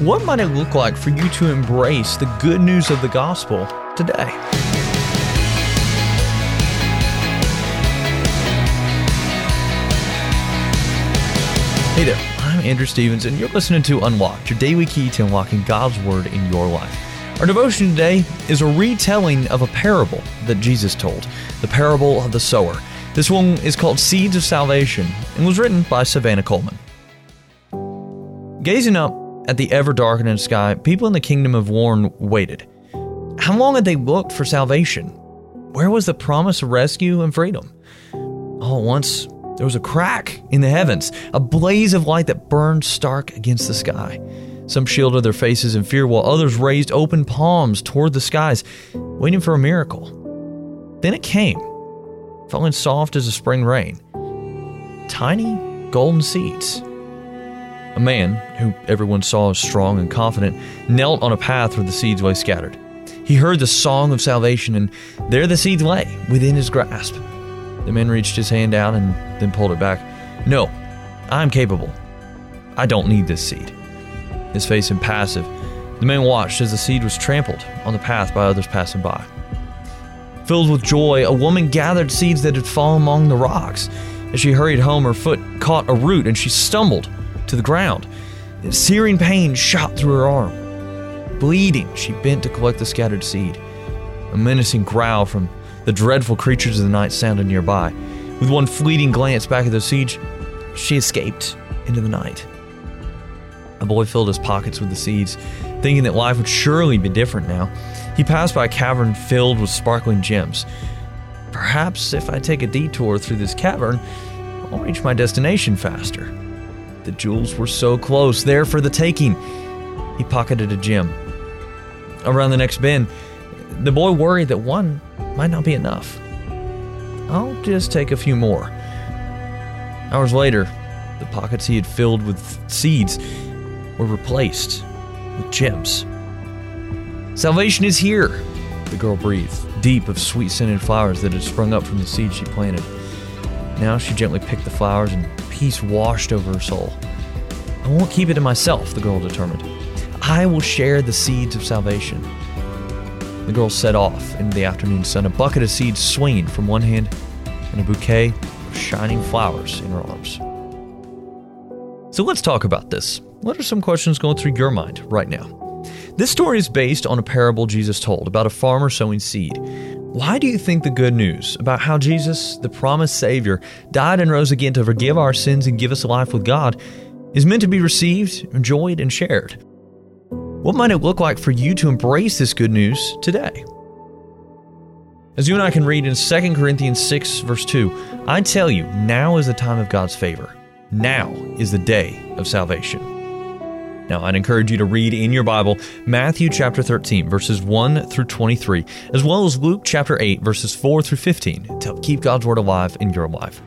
What might it look like for you to embrace the good news of the gospel today? Hey there, I'm Andrew Stevens, and you're listening to Unlocked, your daily key to unlocking God's Word in your life. Our devotion today is a retelling of a parable that Jesus told, the parable of the sower. This one is called Seeds of Salvation and was written by Savannah Coleman. Gazing up at the ever darkening sky, people in the kingdom of Worne waited. How long had they looked for salvation? Where was the promise of rescue and freedom? All at once, there was a crack in the heavens, a blaze of light that burned stark against the sky. Some shielded their faces in fear, while others raised open palms toward the skies, waiting for a miracle. Then it came, falling soft as a spring rain. Tiny golden seeds. A man, who everyone saw as strong and confident, knelt on a path where the seeds lay scattered. He heard the song of salvation, and there the seeds lay within his grasp. The man reached his hand out and then pulled it back. No, I'm capable. I don't need this seed. His face impassive, the man watched as the seed was trampled on the path by others passing by. Filled with joy, a woman gathered seeds that had fallen among the rocks. As she hurried home, her foot caught a root and she stumbled to the ground. Searing pain shot through her arm. Bleeding, she bent to collect the scattered seed. A menacing growl from the dreadful creatures of the night sounded nearby. With one fleeting glance back at the siege, she escaped into the night. A boy filled his pockets with the seeds, thinking that life would surely be different now. He passed by a cavern filled with sparkling gems. Perhaps if I take a detour through this cavern, I'll reach my destination faster. The jewels were so close, there for the taking. He pocketed a gem. Around the next bend, the boy worried that one might not be enough. I'll just take a few more. Hours later, the pockets he had filled with seeds were replaced with gems. Salvation is here, the girl breathed, deep of sweet scented flowers that had sprung up from the seeds she planted. Now she gently picked the flowers and peace washed over her soul. I won't keep it to myself, the girl determined. I will share the seeds of salvation. The girl set off into the afternoon sun, a bucket of seeds swinging from one hand and a bouquet of shining flowers in her arms. So let's talk about this. What are some questions going through your mind right now? This story is based on a parable Jesus told about a farmer sowing seed. Why do you think the good news about how Jesus, the promised Savior, died and rose again to forgive our sins and give us life with God is meant to be received, enjoyed, and shared? What might it look like for you to embrace this good news today? As you and I can read in 2 Corinthians 6, verse 2, I tell you, now is the time of God's favor. Now is the day of salvation. Now, I'd encourage you to read in your Bible Matthew chapter 13, verses 1 through 23, as well as Luke chapter 8, verses 4 through 15, to help keep God's Word alive in your life.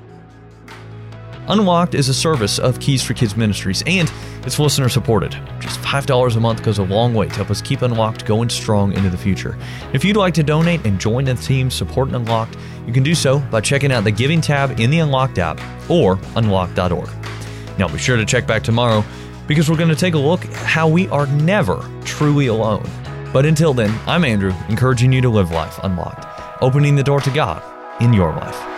Unlocked is a service of Keys for Kids Ministries, and it's listener supported. Just $5 a month goes a long way to help us keep Unlocked going strong into the future. If you'd like to donate and join the team supporting Unlocked, you can do so by checking out the Giving tab in the Unlocked app or unlocked.org. Now be sure to check back tomorrow because we're going to take a look how we are never truly alone. But until then, I'm Andrew, encouraging you to live life unlocked, opening the door to God in your life.